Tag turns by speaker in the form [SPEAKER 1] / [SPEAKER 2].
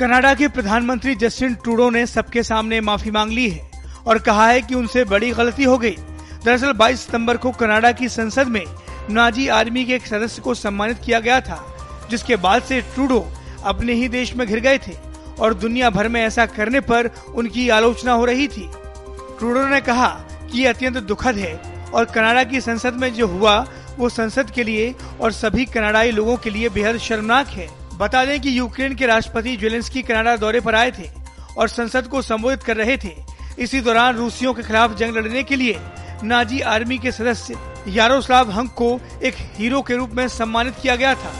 [SPEAKER 1] Canada के प्रधानमंत्री Justin Trudeau ने सबके सामने माफ़ी मांग ली है और कहा है कि उनसे बड़ी गलती हो गई। दरअसल 22 सितंबर को कनाडा की संसद में नाजी आर्मी के एक सदस्य को सम्मानित किया गया था, जिसके बाद से ट्रूडो अपने ही देश में घिर गए थे और दुनिया भर में ऐसा करने पर उनकी आलोचना हो रही थी। ट्रूडो ने कहा कि ये अत्यंत दुखद है और कनाडा की संसद में जो हुआ, वो संसद के लिए और सभी कनाडाई लोगों के लिए बेहद शर्मनाक है। बता दें कि यूक्रेन के राष्ट्रपति जेलेंस्की कनाडा दौरे पर आए थे और संसद को संबोधित कर रहे थे। इसी दौरान रूसियों के खिलाफ जंग लड़ने के लिए नाजी आर्मी के सदस्य यारोस्लाव हंक को एक हीरो के रूप में सम्मानित किया गया था।